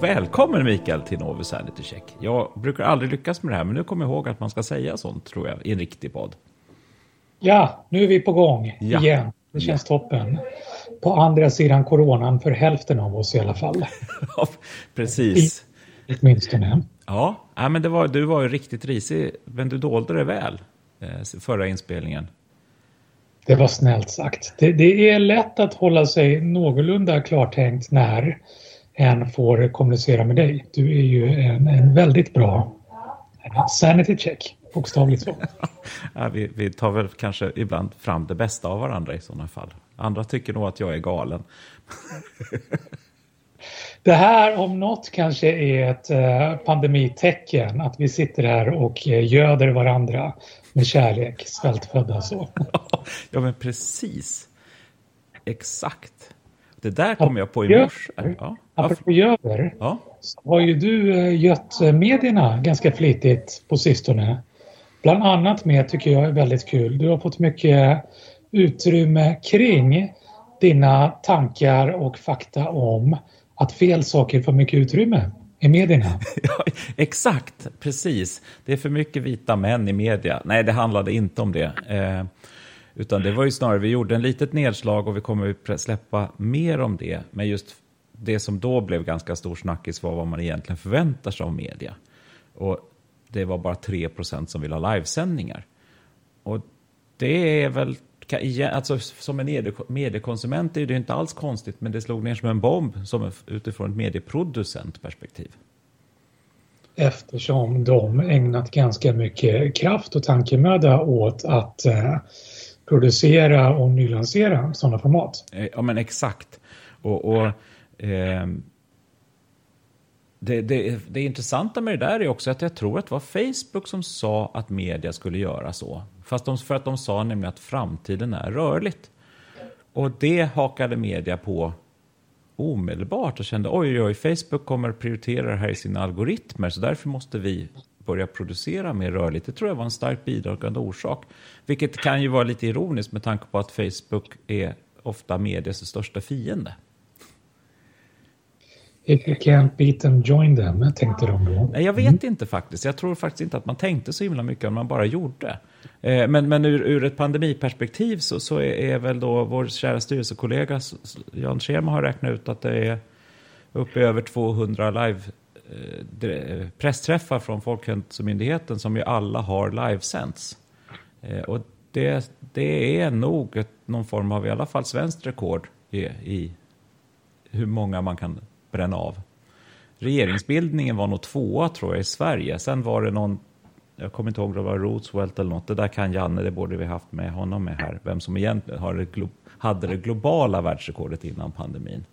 Välkommen Mikael till Novus Sanity Check. Jag brukar aldrig lyckas med det här, men nu kommer jag ihåg att man ska säga sånt tror jag i en riktig podd. Ja, nu är vi på gång ja. igen. Det känns ja. toppen. På andra sidan coronan för hälften av oss i alla fall. ja, precis. I, åtminstone. Ja, men det var, du var ju riktigt risig, men du dolde det väl eh, förra inspelningen. Det var snällt sagt. Det, det, är lätt att hålla sig någorlunda klartänkt när en får kommunicera med dig. Du är ju en, en väldigt bra sanity check, bokstavligt så. ja, vi, vi tar väl kanske ibland fram det bästa av varandra i sådana fall. Andra tycker nog att jag är galen. Det här om något kanske är ett eh, pandemitecken, att vi sitter här och eh, göder varandra med kärlek, svältfödda så. ja, men precis. Exakt. Det där kom jag på i morse. Ja. Apropå göder, ja. så har ju du eh, gött medierna ganska flitigt på sistone. Bland annat med, tycker jag är väldigt kul, du har fått mycket utrymme kring dina tankar och fakta om att fel saker får mycket utrymme i medierna. ja, exakt, precis. Det är för mycket vita män i media. Nej, det handlade inte om det. Eh, utan det var ju snarare, vi gjorde en litet nedslag och vi kommer att släppa mer om det. Men just det som då blev ganska stor snackis var vad man egentligen förväntar sig av media. Och det var bara 3% som vill ha livesändningar. Och det är väl alltså, som en mediekonsument är det inte alls konstigt, men det slog ner som en bomb som utifrån ett medieproducentperspektiv. Eftersom de ägnat ganska mycket kraft och tankemöda åt att eh, producera och nylansera sådana format. Eh, ja, men exakt. Och, och eh, det, det, det intressanta med det där är också att jag tror att det var Facebook som sa att media skulle göra så. Fast de, för att de sa nämligen att framtiden är rörligt. Och det hakade media på omedelbart och kände oj, oj, Facebook kommer att prioritera det här i sina algoritmer så därför måste vi börja producera mer rörligt. Det tror jag var en starkt bidragande orsak. Vilket kan ju vara lite ironiskt med tanke på att Facebook är ofta medias största fiende. If you can't beat them, join them, tänkte de då. Nej, jag vet mm. inte faktiskt. Jag tror faktiskt inte att man tänkte så himla mycket om man bara gjorde. Eh, men, men ur, ur, ett pandemiperspektiv så, så är, är, väl då vår kära styrelsekollega Jan Schema har räknat ut att det är uppe i över 200 live eh, pressträffar från Folkhälsomyndigheten som ju alla har livesänds. Eh, och det, det är nog ett, någon form av i alla fall svenskt rekord i, i hur många man kan bränna av. Regeringsbildningen var nog tvåa tror jag i Sverige. Sen var det någon, jag kommer inte ihåg om det var Roosevelt eller något. Det där kan Janne, det borde vi haft med honom med här. Vem som egentligen har det hade det globala världsrekordet innan pandemin.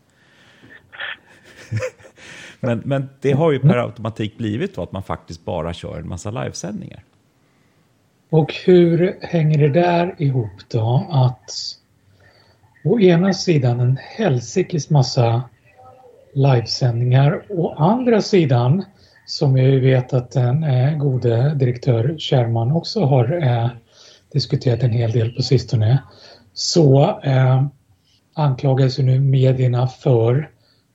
men, men det har ju per automatik blivit så att man faktiskt bara kör en massa livesändningar. Och hur hänger det där ihop då att å ena sidan en helsikes massa livesändningar. Å andra sidan, som jag vet att den eh, gode direktör Sherman också har eh, diskuterat en hel del på sistone, så eh, anklagas ju nu medierna för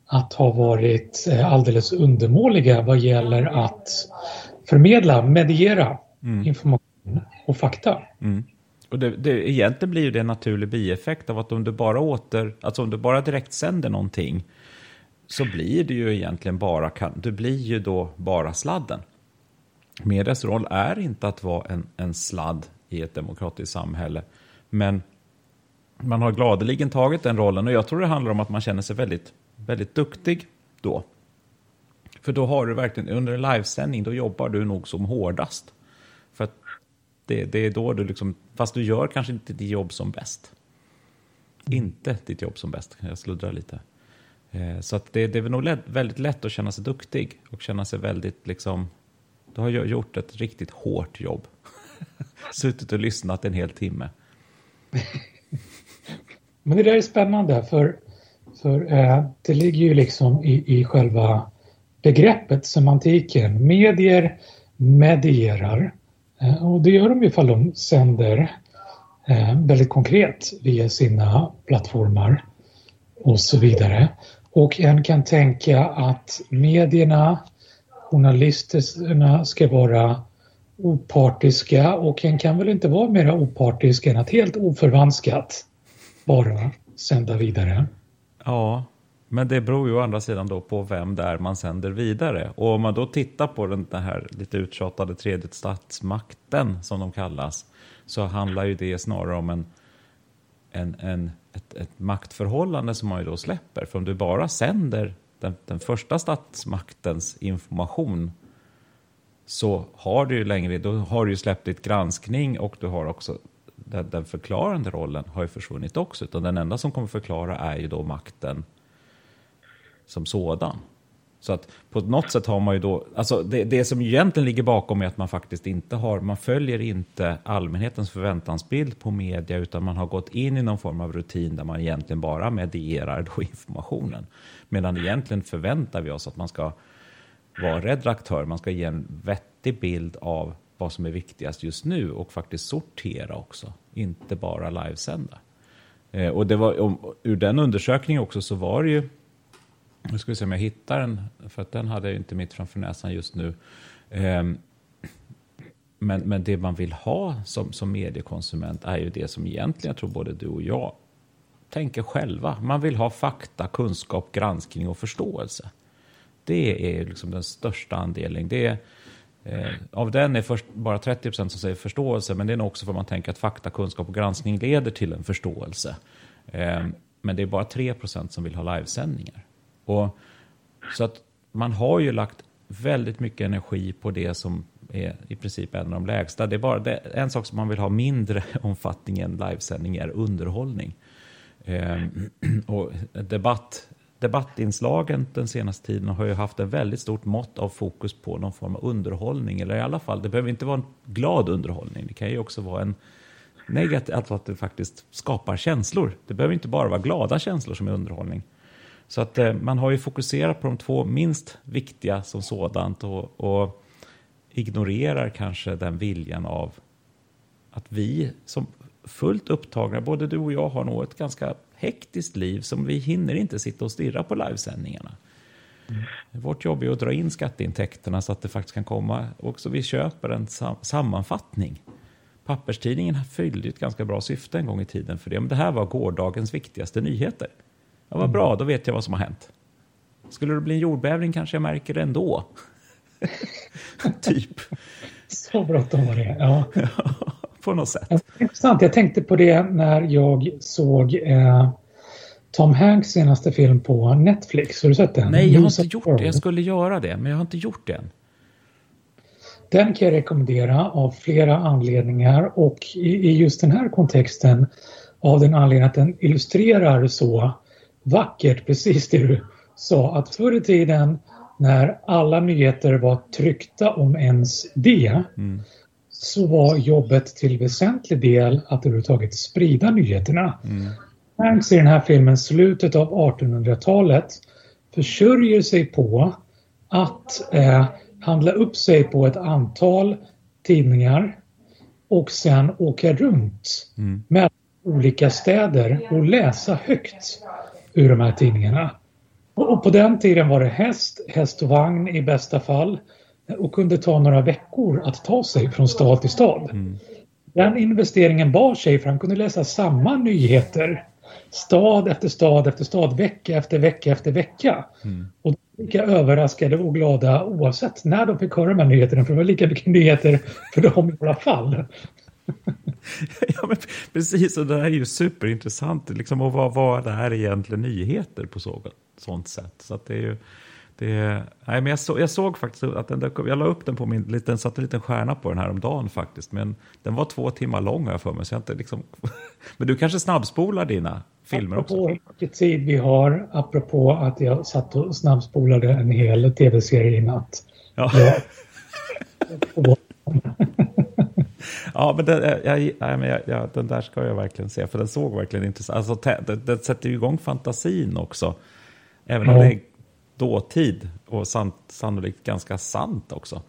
att ha varit alldeles undermåliga vad gäller att förmedla, mediera mm. information och fakta. Mm. Och det, det, egentligen blir det en naturlig bieffekt av att om du bara åter, alltså om du bara direktsänder någonting så blir det ju egentligen bara, du blir ju då bara sladden. Medias roll är inte att vara en, en sladd i ett demokratiskt samhälle, men man har gladeligen tagit den rollen och jag tror det handlar om att man känner sig väldigt, väldigt duktig då. För då har du verkligen, under en livesändning, då jobbar du nog som hårdast. För att det, det är då du liksom, fast du gör kanske inte ditt jobb som bäst. Inte ditt jobb som bäst, jag sluddrar lite. Eh, så att det, det är nog lätt, väldigt lätt att känna sig duktig och känna sig väldigt liksom, du har gjort ett riktigt hårt jobb. Suttit och lyssnat en hel timme. Men det där är spännande för, för eh, det ligger ju liksom i, i själva begreppet, semantiken. Medier medierar eh, och det gör de ifall de sänder eh, väldigt konkret via sina plattformar och så vidare. Och en kan tänka att medierna, journalisterna ska vara opartiska och en kan väl inte vara mer opartisk än att helt oförvanskat bara sända vidare. Ja, men det beror ju å andra sidan då på vem det är man sänder vidare. Och om man då tittar på den här lite uttjatade tredje statsmakten som de kallas, så handlar ju det snarare om en, en, en, ett, ett maktförhållande som man ju då släpper. För om du bara sänder den, den första statsmaktens information så har du ju längre, då har du ju släppt ditt granskning och du har också den, den förklarande rollen har ju försvunnit också. Utan den enda som kommer förklara är ju då makten som sådan. Så att på något sätt har man ju då, alltså det, det som egentligen ligger bakom är att man faktiskt inte har, man följer inte allmänhetens förväntansbild på media utan man har gått in i någon form av rutin där man egentligen bara medierar då informationen. Medan egentligen förväntar vi oss att man ska vara redaktör, man ska ge en vettig bild av vad som är viktigast just nu och faktiskt sortera också, inte bara livesända. Eh, och det var, om, ur den undersökningen också så var det ju nu ska vi se om jag hittar den, för att den hade jag inte mitt framför näsan just nu. Ehm, men, men det man vill ha som, som mediekonsument är ju det som egentligen jag tror både du och jag tänker själva. Man vill ha fakta, kunskap, granskning och förståelse. Det är liksom den största andelen. Det är, eh, av den är först, bara 30 procent som säger förståelse, men det är nog också för att man tänker att fakta, kunskap och granskning leder till en förståelse. Eh, men det är bara 3 procent som vill ha livesändningar. Och, så att man har ju lagt väldigt mycket energi på det som är i princip en av de lägsta. Det är bara det, en sak som man vill ha mindre omfattning än livesändning är underhållning. Eh, och debatt, debattinslagen den senaste tiden har ju haft ett väldigt stort mått av fokus på någon form av underhållning. Eller i alla fall, det behöver inte vara en glad underhållning. Det kan ju också vara en negativ, alltså att det faktiskt skapar känslor. Det behöver inte bara vara glada känslor som är underhållning. Så att eh, man har ju fokuserat på de två minst viktiga som sådant och, och ignorerar kanske den viljan av att vi som fullt upptagna, både du och jag har nog ett ganska hektiskt liv som vi hinner inte sitta och stirra på livesändningarna. Mm. Vårt jobb är att dra in skatteintäkterna så att det faktiskt kan komma också vi köper en sam sammanfattning. Papperstidningen fyllde ett ganska bra syfte en gång i tiden för det. Men det här var gårdagens viktigaste nyheter. Ja, vad bra, då vet jag vad som har hänt. Skulle det bli en jordbävning kanske jag märker det ändå. typ. Så bråttom var det, ja. på något sätt. Intressant, jag tänkte på det när jag såg eh, Tom Hanks senaste film på Netflix. Har du sett den? Nej, jag har inte gjort det. Jag skulle göra det, men jag har inte gjort det än. Den kan jag rekommendera av flera anledningar och i, i just den här kontexten av den anledningen att den illustrerar så vackert precis det du sa att förr i tiden när alla nyheter var tryckta om ens det mm. så var jobbet till väsentlig del att överhuvudtaget sprida nyheterna. Mm. Hanks i den här filmen, slutet av 1800-talet, försörjer sig på att eh, handla upp sig på ett antal tidningar och sen åka runt mm. mellan olika städer och läsa högt ur de här tidningarna. Och på den tiden var det häst, häst och vagn i bästa fall och kunde ta några veckor att ta sig från stad till stad. Mm. Den investeringen bar sig för han kunde läsa samma nyheter stad efter stad efter stad, vecka efter vecka efter vecka. Mm. Och lika överraskade och glada oavsett när de fick höra de här nyheterna, för det var lika mycket nyheter för dem i alla fall. ja, men precis, och det här är ju superintressant. Liksom, och vad var det här egentligen nyheter på så, sånt sätt? Så att det är ju... Det, nej, men jag, så, jag såg faktiskt att den dök upp. Jag la upp den på min liten, satte en liten stjärna på den här om dagen faktiskt. Men den var två timmar lång har jag för mig. Så jag inte liksom, men du kanske snabbspolar dina filmer apropå också? Mycket tid vi har, apropå att jag satt och snabbspolade en hel tv-serie i natt. Ja. ja. Ja, men, den, jag, nej, men jag, den där ska jag verkligen se, för den såg verkligen intressant Alltså, den, den sätter ju igång fantasin också. Även om ja. det är dåtid och sant, sannolikt ganska sant också.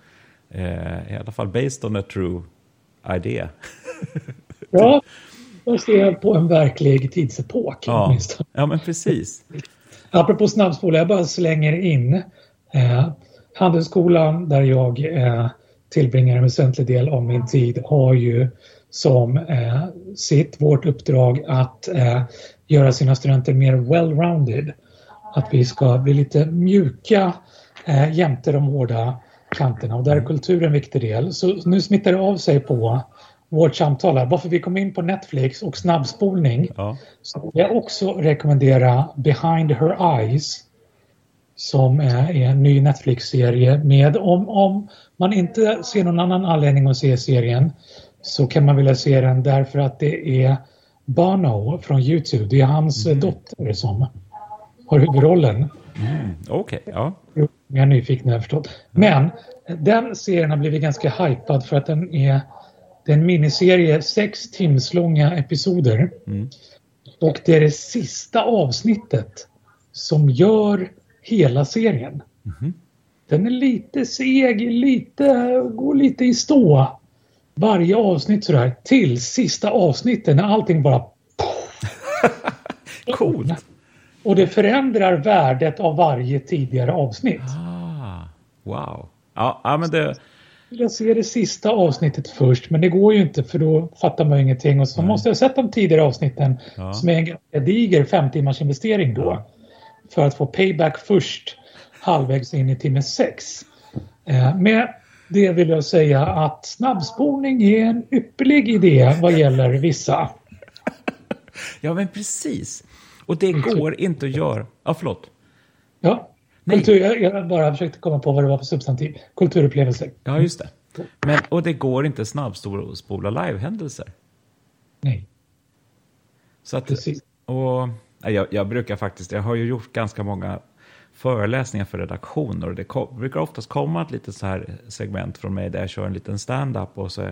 Eh, I alla fall based on a true idea. ja, man ser på en verklig tidsepok. Ja, ja men precis. Apropå snabbspola, jag bara slänger in. Eh, Handelsskolan där jag eh, tillbringar en väsentlig del av min tid har ju som eh, sitt, vårt uppdrag att eh, göra sina studenter mer well-rounded. Att vi ska bli lite mjuka eh, jämte de hårda kanterna och där är kultur en viktig del. Så nu smittar det av sig på vårt samtal här. Varför vi kom in på Netflix och snabbspolning ja. så vill jag också rekommendera Behind Her Eyes som är en ny Netflix-serie med om, om man inte ser någon annan anledning att se serien så kan man vilja se den därför att det är Bono från Youtube. Det är hans mm. dotter som har huvudrollen. Mm. Okej, okay, ja. Jag är nyfiken jag förstått. Men den serien har blivit ganska hypad för att den är, det är en miniserie, sex timslånga episoder. Mm. Och det är det sista avsnittet som gör hela serien. Mm. Den är lite seg, lite, går lite i stå varje avsnitt sådär till sista avsnittet när allting bara... Coolt! Och det förändrar värdet av varje tidigare avsnitt. Ah, wow. Ja, ja men det... Jag ser det sista avsnittet först, men det går ju inte för då fattar man ju ingenting. Och så Nej. måste jag sett de tidigare avsnitten ja. som är en ganska diger fem timmars investering då. För att få payback först halvvägs in i timme sex. Eh, med det vill jag säga att snabbspolning är en ypperlig idé vad gäller vissa. Ja, men precis. Och det går inte att göra... Ja, förlåt. Ja, Kultur, jag, jag bara försökte komma på vad det var för substantiv. Kulturupplevelser. Ja, just det. Men, och det går inte snabbspola livehändelser. Nej. Så att, Precis. Och, jag, jag brukar faktiskt, jag har ju gjort ganska många föreläsningar för redaktioner och det kom, brukar oftast komma ett litet så här segment från mig där jag kör en liten stand-up och så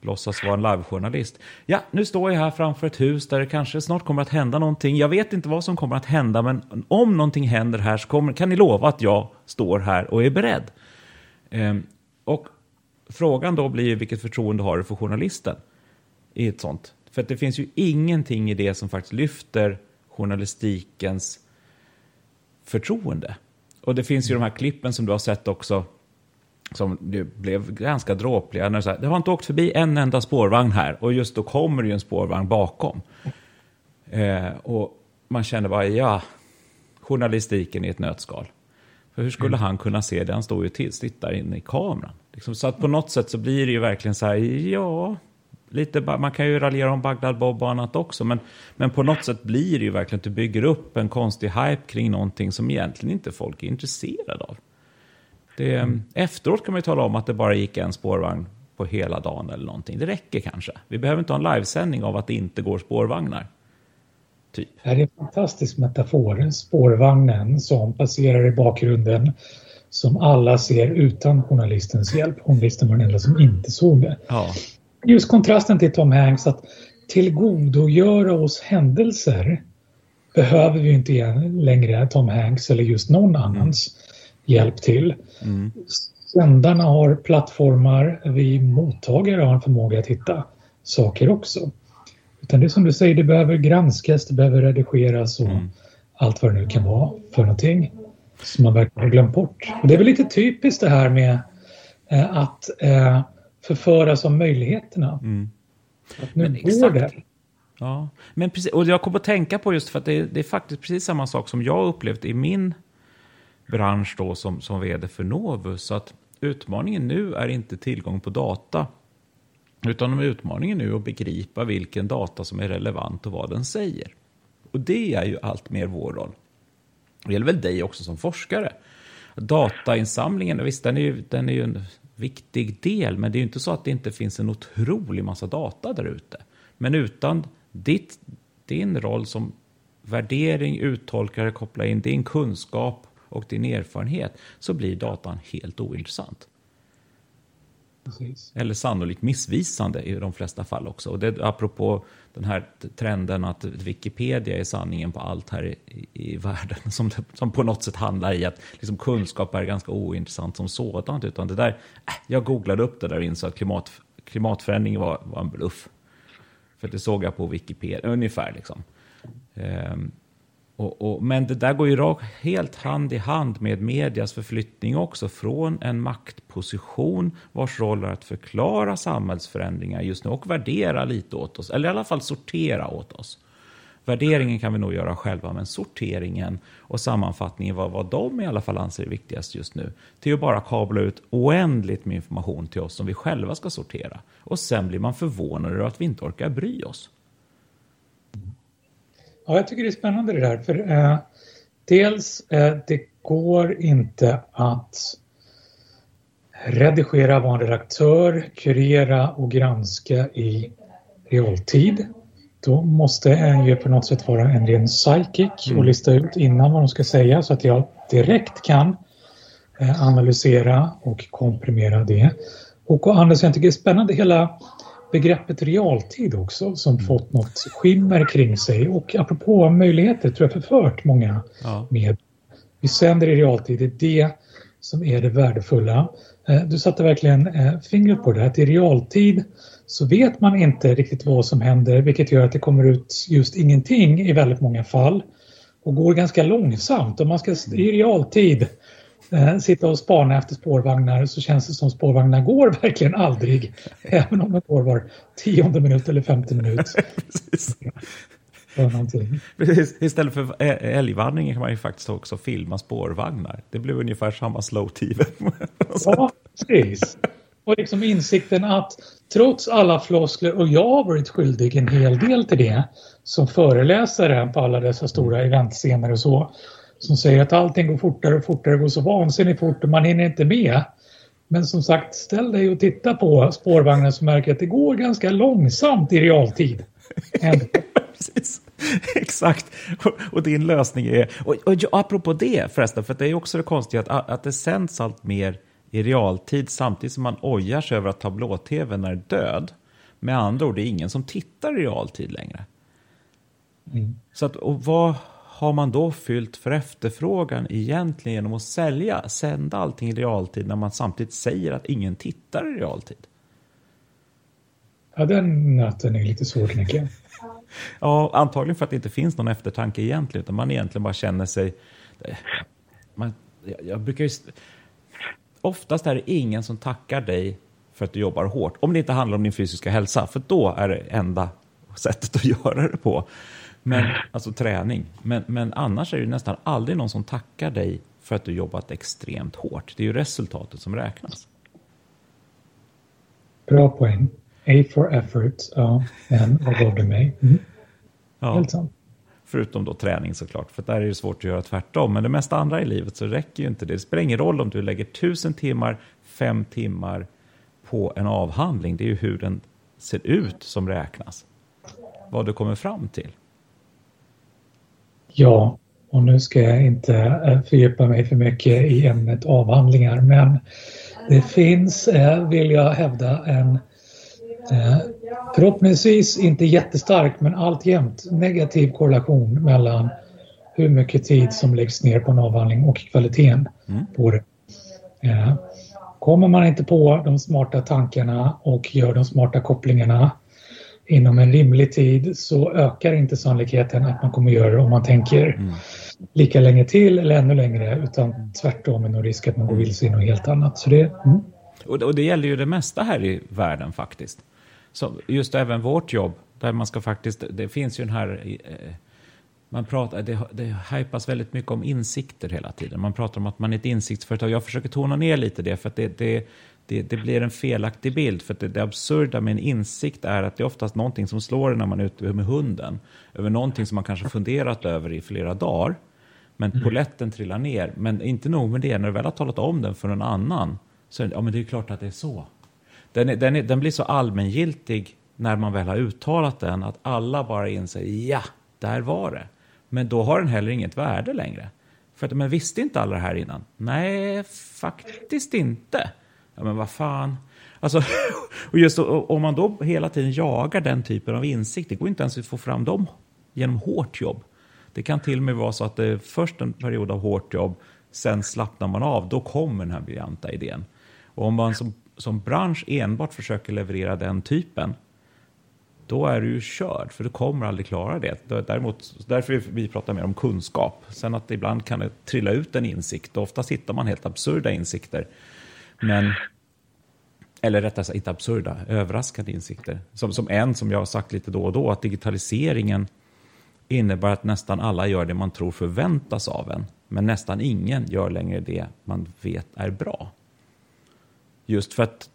låtsas vara en livejournalist. Ja, nu står jag här framför ett hus där det kanske snart kommer att hända någonting. Jag vet inte vad som kommer att hända, men om någonting händer här så kommer, kan ni lova att jag står här och är beredd. Ehm, och frågan då blir vilket förtroende har du för journalisten i ett sånt? För det finns ju ingenting i det som faktiskt lyfter journalistikens förtroende. Och det finns ju de här klippen som du har sett också som blev ganska dråpliga. När det, så här, det har inte åkt förbi en enda spårvagn här och just då kommer det ju en spårvagn bakom. Eh, och man känner bara, ja, journalistiken i ett nötskal. För hur skulle mm. han kunna se det? Han står ju till, tittar in i kameran. Liksom, så att på något sätt så blir det ju verkligen så här, ja, lite, man kan ju raljera om Bagdad Bob och annat också, men, men på något sätt blir det ju verkligen att du bygger upp en konstig hype kring någonting som egentligen inte folk är intresserade av. Det, mm. Efteråt kan man ju tala om att det bara gick en spårvagn på hela dagen eller någonting. Det räcker kanske. Vi behöver inte ha en livesändning av att det inte går spårvagnar. Typ. Det är en fantastisk metafor. Spårvagnen som passerar i bakgrunden som alla ser utan journalistens hjälp. Journalisten var den enda som inte såg det. Ja. Just kontrasten till Tom Hanks att tillgodogöra oss händelser behöver vi inte längre Tom Hanks eller just någon annans hjälp till. Mm. Sändarna har plattformar, vi mottagare har en förmåga att hitta saker också. Utan det är som du säger, det behöver granskas, det behöver redigeras och mm. allt vad det nu kan vara för någonting som man verkligen har glömt bort. Och det är väl lite typiskt det här med eh, att eh, förföras av möjligheterna. Mm. Att nu Men går det. Ja, men precis, och jag kommer att tänka på just för att det är, det är faktiskt precis samma sak som jag upplevt i min bransch då som, som vd för Novus. Så att utmaningen nu är inte tillgång på data. Utan utmaningen nu är att begripa vilken data som är relevant och vad den säger. Och det är ju allt mer vår roll. Det gäller väl dig också som forskare. Datainsamlingen, visst den är ju, den är ju en viktig del, men det är ju inte så att det inte finns en otrolig massa data där ute. Men utan ditt, din roll som värdering, uttolkare, koppla in din kunskap och din erfarenhet så blir datan helt ointressant. Precis. Eller sannolikt missvisande i de flesta fall också. Och det, apropå den här trenden att Wikipedia är sanningen på allt här i, i världen som, som på något sätt handlar i att liksom, kunskap är ganska ointressant som sådant. Utan det där, äh, jag googlade upp det där och insåg att klimat, klimatförändring var, var en bluff. För det såg jag på Wikipedia, ungefär liksom. Ehm, och, och, men det där går ju rakt, helt hand i hand med medias förflyttning också från en maktposition vars roll är att förklara samhällsförändringar just nu och värdera lite åt oss, eller i alla fall sortera åt oss. Värderingen kan vi nog göra själva, men sorteringen och sammanfattningen vad, vad de i alla fall anser är viktigast just nu, till att bara kabla ut oändligt med information till oss som vi själva ska sortera. Och sen blir man förvånad över att vi inte orkar bry oss. Ja, jag tycker det är spännande det där. För eh, dels, eh, det går inte att redigera, vara en redaktör, kurera och granska i realtid. Då måste en ju på något sätt vara en ren psychic och lista ut innan vad de ska säga så att jag direkt kan eh, analysera och komprimera det. Och å andra sidan tycker jag det är spännande hela begreppet realtid också som mm. fått något skimmer kring sig och apropå möjligheter tror jag förfört många ja. med. Vi sänder i realtid, det är det som är det värdefulla. Eh, du satte verkligen eh, fingret på det, att i realtid så vet man inte riktigt vad som händer vilket gör att det kommer ut just ingenting i väldigt många fall och går ganska långsamt. Om man ska i realtid eh, sitta och spana efter spårvagnar så känns det som spårvagnar går verkligen aldrig. Även om de går var tionde minut eller femte minut. Precis. Precis. Istället för älgvandringen kan man ju faktiskt också filma spårvagnar. Det blir ungefär samma slow-tv. ja, precis. Och liksom insikten att trots alla floskler, och jag har varit skyldig en hel del till det som föreläsare på alla dessa stora eventscener och så, som säger att allting går fortare och fortare, går så vansinnigt fort och man hinner inte med. Men som sagt, ställ dig och titta på spårvagnen så märker att det går ganska långsamt i realtid. Precis. Exakt. Och, och, din lösning är... Och, och, och apropå det förresten, för det är också det konstiga att, att det sänds allt mer i realtid samtidigt som man ojar sig över att tablå-tvn är död. Med andra ord, det är ingen som tittar i realtid längre. Mm. Så att, och vad har man då fyllt för efterfrågan egentligen genom att sälja, sända allting i realtid när man samtidigt säger att ingen tittar i realtid? Ja, den nöten är lite svår att knäcka. ja, antagligen för att det inte finns någon eftertanke egentligen, utan man egentligen bara känner sig... Man, jag, jag brukar ju oftast är det ingen som tackar dig för att du jobbar hårt. Om det inte handlar om din fysiska hälsa, för då är det enda sättet att göra det på. Men, alltså träning. Men, men annars är det nästan aldrig någon som tackar dig för att du jobbat extremt hårt. Det är ju resultatet som räknas. Bra poäng. A for effort. Ja, en vad gav du mig? Mm. Ja. Helt sant. Förutom då träning såklart, för där är det svårt att göra tvärtom. Men det mesta andra i livet så räcker ju inte det. Det spelar ingen roll om du lägger tusen timmar, fem timmar på en avhandling. Det är ju hur den ser ut som räknas. Vad du kommer fram till. Ja, och nu ska jag inte eh, fördjupa mig för mycket i ämnet avhandlingar men det finns, eh, vill jag hävda, en Eh, förhoppningsvis inte jättestark men alltjämt negativ korrelation mellan hur mycket tid som läggs ner på en avhandling och kvaliteten mm. på det. Kommer man inte på de smarta tankarna och gör de smarta kopplingarna inom en rimlig tid så ökar inte sannolikheten att man kommer göra det om man tänker mm. lika länge till eller ännu längre utan tvärtom är nog risk att man går vilse i något helt annat. Så det, mm. och, det gäller ju det mesta här i världen faktiskt så just även vårt jobb, där man ska faktiskt, det finns ju den här, eh, man pratar, det, det hypas väldigt mycket om insikter hela tiden. Man pratar om att man är ett insiktsföretag. Jag försöker tona ner lite det, för att det, det, det, det blir en felaktig bild. För det, det absurda med en insikt är att det är oftast någonting som slår en när man är ute med hunden. Över någonting som man kanske funderat över i flera dagar. Men mm. poletten trillar ner. Men inte nog med det, när du väl har talat om den för någon annan, så ja, men det är klart att det är så. Den, är, den, är, den blir så allmängiltig när man väl har uttalat den att alla bara inser ja, där var det. Men då har den heller inget värde längre. För att, men visste inte alla det här innan? Nej, faktiskt inte. Ja, men vad fan. Alltså, och just om man då hela tiden jagar den typen av insikt, det går inte ens att få fram dem genom hårt jobb. Det kan till och med vara så att det är först en period av hårt jobb, sen slappnar man av, då kommer den här briljanta idén. Och om man som som bransch enbart försöker leverera den typen, då är du ju körd, för du kommer aldrig klara det. Däremot, därför vi pratar mer om kunskap. Sen att ibland kan det trilla ut en insikt, och ofta hittar man helt absurda insikter. Men, eller rättare sagt, inte absurda, överraskande insikter. Som, som en som jag har sagt lite då och då, att digitaliseringen innebär att nästan alla gör det man tror förväntas av en. Men nästan ingen gör längre det man vet är bra. Just för att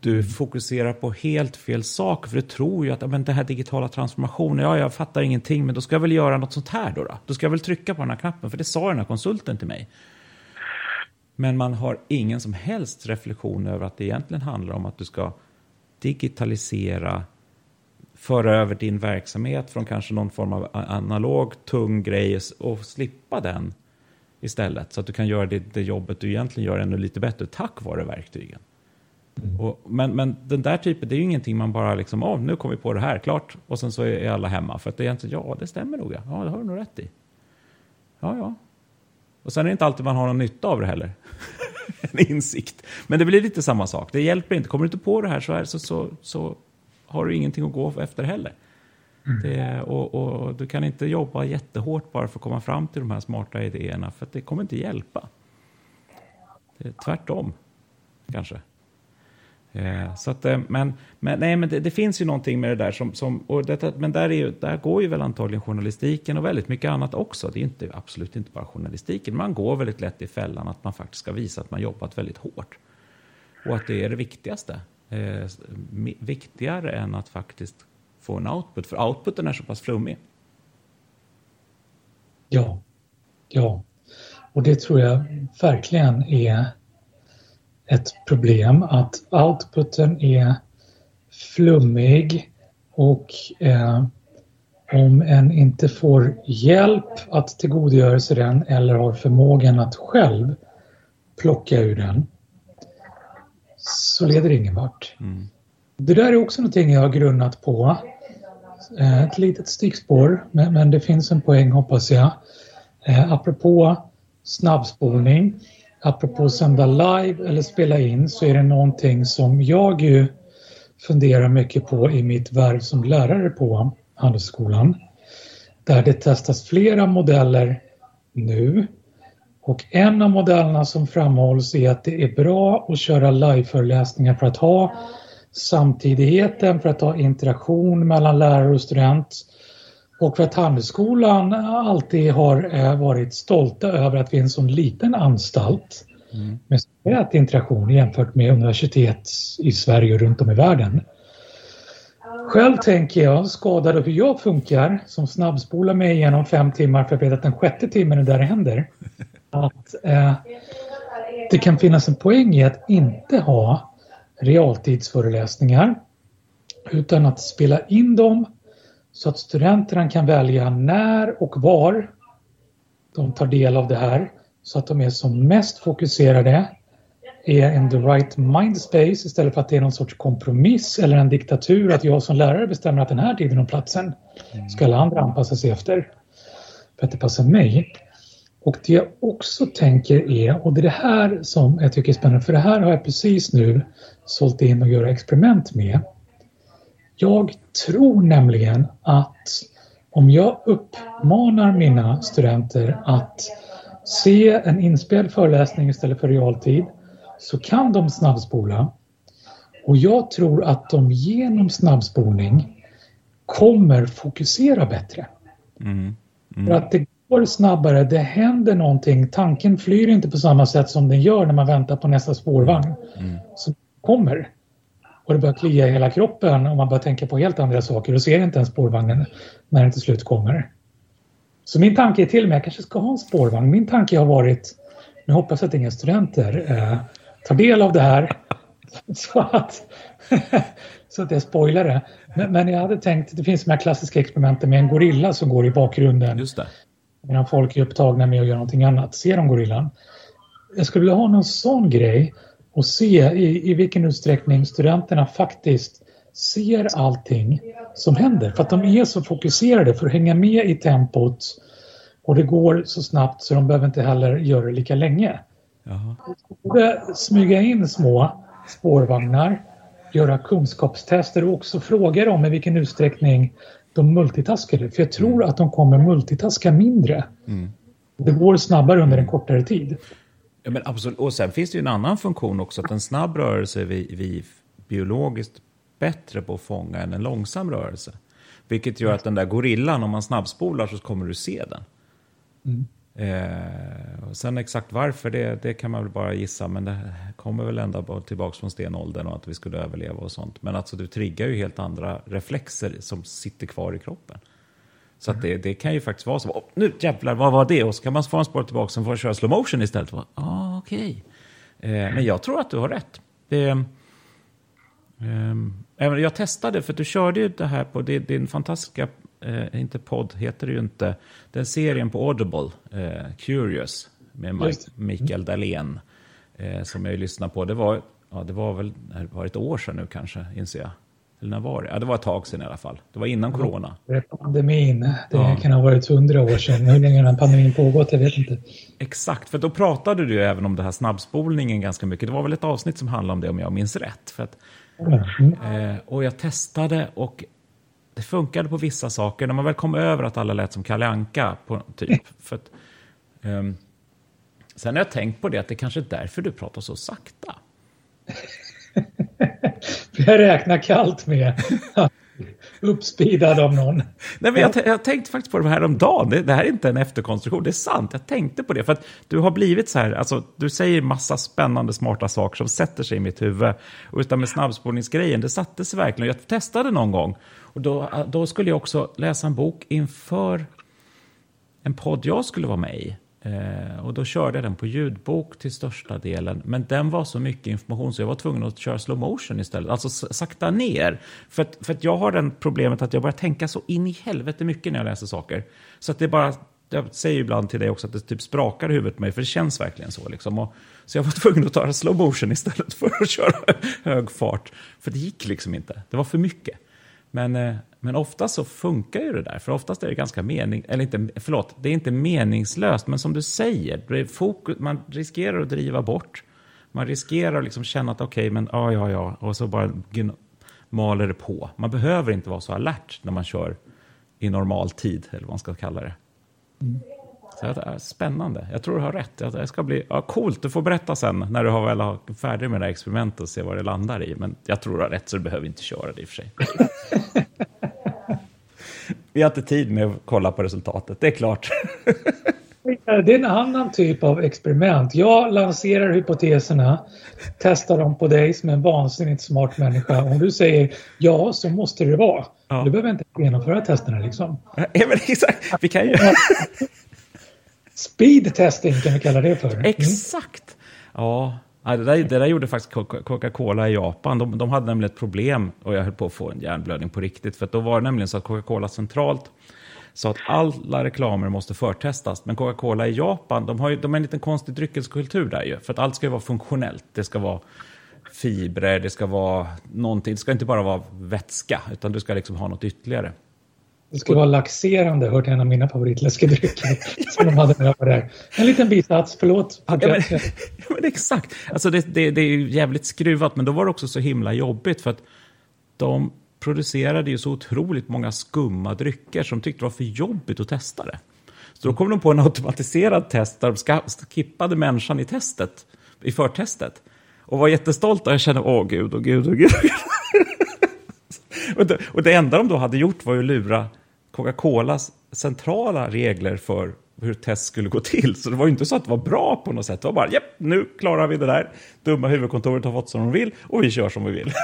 du fokuserar på helt fel saker, för du tror ju att men det här digitala transformationen, ja, jag fattar ingenting, men då ska jag väl göra något sånt här då, då? Då ska jag väl trycka på den här knappen, för det sa den här konsulten till mig. Men man har ingen som helst reflektion över att det egentligen handlar om att du ska digitalisera, föra över din verksamhet från kanske någon form av analog, tung grej och slippa den istället. Så att du kan göra det, det jobbet du egentligen gör ännu lite bättre tack vare verktygen. Mm. Och, men, men den där typen, det är ju ingenting man bara liksom, oh, nu kommer vi på det här, klart, och sen så är alla hemma. För att det är egentligen, ja, det stämmer nog, ja, ja det har du nog rätt i. Ja, ja. Och sen är det inte alltid man har någon nytta av det heller. en insikt. Men det blir lite samma sak, det hjälper inte. Kommer du inte på det här så, här, så, så, så har du ingenting att gå efter heller. Mm. Det, och, och, du kan inte jobba jättehårt bara för att komma fram till de här smarta idéerna, för det kommer inte hjälpa. Det är tvärtom, kanske. Eh, så att, eh, men, men, nej, men det, det, finns ju någonting med det där som, som och detta, men där, är ju, där går ju väl antagligen journalistiken och väldigt mycket annat också. Det är inte, absolut inte bara journalistiken. Man går väldigt lätt i fällan att man faktiskt ska visa att man jobbat väldigt hårt. Och att det är det viktigaste. Eh, viktigare än att faktiskt få en output, för outputen är så pass flummig. Ja, ja. Och det tror jag verkligen är ett problem att outputen är flummig och eh, om en inte får hjälp att tillgodogöra sig den eller har förmågan att själv plocka ur den så leder det ingen vart. Mm. Det där är också någonting jag har grunnat på. Eh, ett litet stickspår, men, men det finns en poäng hoppas jag. Eh, apropå snabbspolning apropå sända live eller spela in så är det någonting som jag ju funderar mycket på i mitt värv som lärare på Handelshögskolan. Där det testas flera modeller nu och en av modellerna som framhålls är att det är bra att köra liveföreläsningar för att ha samtidigheten, för att ha interaktion mellan lärare och student och för att Handelsskolan alltid har eh, varit stolta över att vi är en sån liten anstalt mm. med så interaktion jämfört med universitet i Sverige och runt om i världen. Själv tänker jag, skadad av hur jag funkar, som snabbspolar mig igenom fem timmar för att veta att den sjätte timmen är där det händer. Att eh, det kan finnas en poäng i att inte ha realtidsföreläsningar utan att spela in dem så att studenterna kan välja när och var de tar del av det här så att de är som mest fokuserade är in the right mind space istället för att det är någon sorts kompromiss eller en diktatur att jag som lärare bestämmer att den här tiden och platsen ska alla andra anpassa sig efter för att det passar mig. Och det jag också tänker är, och det är det här som jag tycker är spännande, för det här har jag precis nu sålt in och göra experiment med. Jag tror nämligen att om jag uppmanar mina studenter att se en inspelad föreläsning istället för realtid så kan de snabbspola. Och jag tror att de genom snabbspolning kommer fokusera bättre. Mm. Mm. För att det går snabbare, det händer någonting, tanken flyr inte på samma sätt som den gör när man väntar på nästa spårvagn. Mm. Så kommer och det börjar klia i hela kroppen och man börjar tänka på helt andra saker och ser inte ens spårvagnen när den till slut kommer. Så min tanke är till och med, jag kanske ska ha en spårvagn. Min tanke har varit, nu hoppas jag att inga studenter eh, tar del av det här så att, så att jag spoilar det. Men, men, jag hade tänkt, det finns de här klassiska experimenten med en gorilla som går i bakgrunden. Just det. Medan folk är upptagna med att göra någonting annat. Ser de gorillan? Jag skulle vilja ha någon sån grej och se i, i vilken utsträckning studenterna faktiskt ser allting som händer. För att de är så fokuserade för att hänga med i tempot och det går så snabbt så de behöver inte heller göra det lika länge. Jaha. smyga in små spårvagnar göra kunskapstester och också fråga dem i vilken utsträckning de multitaskade. För jag tror att de kommer multitaska mindre. Mm. Det går snabbare under en kortare tid. Ja, men absolut. Och sen finns det ju en annan funktion också, att en snabb rörelse är vi, vi biologiskt bättre på att fånga än en långsam rörelse. Vilket gör att den där gorillan, om man snabbspolar så kommer du se den. Mm. Eh, och sen exakt varför, det, det kan man väl bara gissa, men det kommer väl ända tillbaka från stenåldern och att vi skulle överleva och sånt. Men alltså du triggar ju helt andra reflexer som sitter kvar i kroppen. Så att det, det kan ju faktiskt vara så. Oh, nu jävlar, vad var det? Och så kan man få en spår tillbaka och få köra slow motion istället. Ah, okej. Okay. Eh, men jag tror att du har rätt. Det, eh, jag testade, för du körde ju det här på din fantastiska eh, inte podd heter det ju inte, den serien på Audible, eh, Curious, med Mike, Mikael Dahlén, eh, som jag ju lyssnade på. Det var, ja, det var väl det var ett år sedan nu kanske, inser jag. Eller när var det? Ja, det var ett tag sedan i alla fall. Det var innan corona. Pandemin, det ja. kan ha varit hundra år sedan. Hur länge har pandemin pågått? Jag vet inte. Exakt, för då pratade du även om det här snabbspolningen ganska mycket. Det var väl ett avsnitt som handlade om det om jag minns rätt. För att, mm. eh, och jag testade och det funkade på vissa saker. När man väl kom över att alla lät som Kalle Anka, på, typ. För att, um, sen har jag tänkt på det, att det kanske är därför du pratar så sakta. jag räknar kallt med uppspeedad av någon. Nej, men jag, jag tänkte faktiskt på det här om dagen. Det, det, här är inte en efterkonstruktion, det är sant. Jag tänkte på det, för att du har blivit så här, alltså, du säger massa spännande, smarta saker som sätter sig i mitt huvud. Och utan med snabbspolningsgrejen, det satte sig verkligen. Jag testade någon gång och då, då skulle jag också läsa en bok inför en podd jag skulle vara med i. Eh, och då körde jag den på ljudbok till största delen. Men den var så mycket information så jag var tvungen att köra slow motion istället. Alltså sakta ner. För att, för att jag har det problemet att jag börjar tänka så in i helvete mycket när jag läser saker. Så att det bara, jag säger ibland till dig också att det typ sprakar i huvudet på mig, för det känns verkligen så. Liksom. Och, så jag var tvungen att ta slow motion istället för att köra hög fart. För det gick liksom inte, det var för mycket. Men, eh, men oftast så funkar ju det där, för oftast är det ganska mening, eller inte, förlåt, det är inte meningslöst, men som du säger, fokus, man riskerar att driva bort. Man riskerar att liksom känna att okej, okay, men ja, ja, ja, och så bara maler det på. Man behöver inte vara så alert när man kör i normal tid, eller vad man ska kalla det. Mm. Så det är spännande. Jag tror du har rätt. Det ska bli ja, coolt. Du får berätta sen när du har väl har färdig med det här experimentet och se vad det landar i. Men jag tror du har rätt så du behöver inte köra det i och för sig. Vi har inte tid med att kolla på resultatet, det är klart. Det är en annan typ av experiment. Jag lanserar hypoteserna, testar dem på dig som en vansinnigt smart människa. Om du säger ja så måste det vara. Ja. Du behöver inte genomföra testerna liksom. Ja, men exakt. Vi kan ju... Speed testing kan vi kalla det för. Mm. Exakt! Ja, det där, det där gjorde faktiskt Coca-Cola i Japan. De, de, hade nämligen ett problem och jag höll på att få en hjärnblödning på riktigt. För då var det nämligen så att Coca-Cola centralt sa att alla reklamer måste förtestas. Men Coca-Cola i Japan, de har, ju, de har en liten konstig dryckeskultur där ju. För att allt ska ju vara funktionellt. Det ska vara fibrer, det ska vara någonting. Det ska inte bara vara vätska, utan du ska liksom ha något ytterligare. Det skulle vara laxerande, hört en av mina favoritläskedrycker som de hade när jag var där. En liten bisats, förlåt. Ja, men, ja, men exakt, alltså det, det, det är jävligt skruvat, men då var det också så himla jobbigt för att de producerade ju så otroligt många skumma drycker som tyckte det var för jobbigt att testa det. Så då kom de på en automatiserad test där de skippade människan i testet, i förtestet. Och var jättestolta. Jag kände, åh gud, åh gud, åh gud. och det enda de då hade gjort var ju att lura Coca-Colas centrala regler för hur test skulle gå till. Så det var ju inte så att det var bra på något sätt. Det var bara, japp, nu klarar vi det där. Dumma huvudkontoret har fått som de vill och vi kör som vi vill.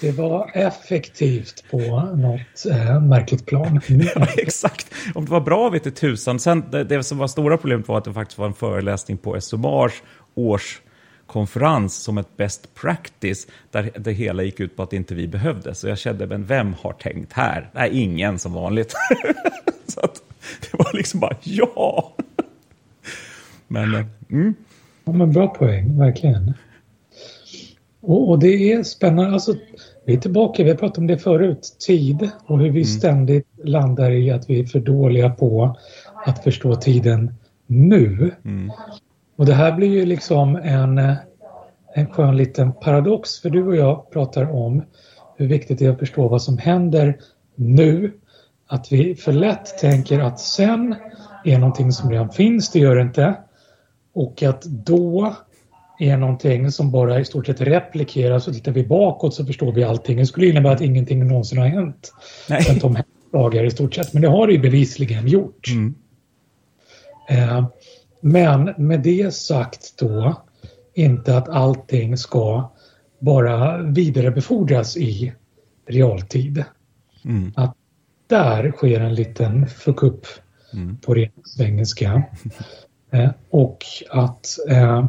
Det var effektivt på något eh, märkligt plan. ja, exakt. Om det var bra vet tusan. Sen, det, det som var stora problemet var att det faktiskt var en föreläsning på SOMARs års konferens som ett best practice där det hela gick ut på att inte vi behövde. Så jag kände, men vem har tänkt här? Nej, ingen som vanligt. så att, det var liksom bara ja. men, eh, mm. ja, men bra poäng, verkligen. Och, och, det är spännande. Alltså, vi är tillbaka, vi har pratat om det förut, tid och hur vi mm. ständigt landar i att vi är för dåliga på att förstå tiden nu. Mm. Och det här blir ju liksom en, en skön liten paradox för du och jag pratar om hur viktigt det är att förstå vad som händer nu. Att vi för lätt tänker att sen är någonting som redan finns, det gör det inte. Och att då är någonting som bara i stort sett replikeras och tittar vi bakåt så förstår vi allting. Det skulle innebära att ingenting någonsin har hänt. Nej. Sen Tom dagar i stort sett, men det har det ju bevisligen gjort. Mm. Eh, men med det sagt då inte att allting ska bara vidarebefordras i realtid. Mm. Att där sker en liten fuck-up mm. på ren svengelska. Eh, och att eh,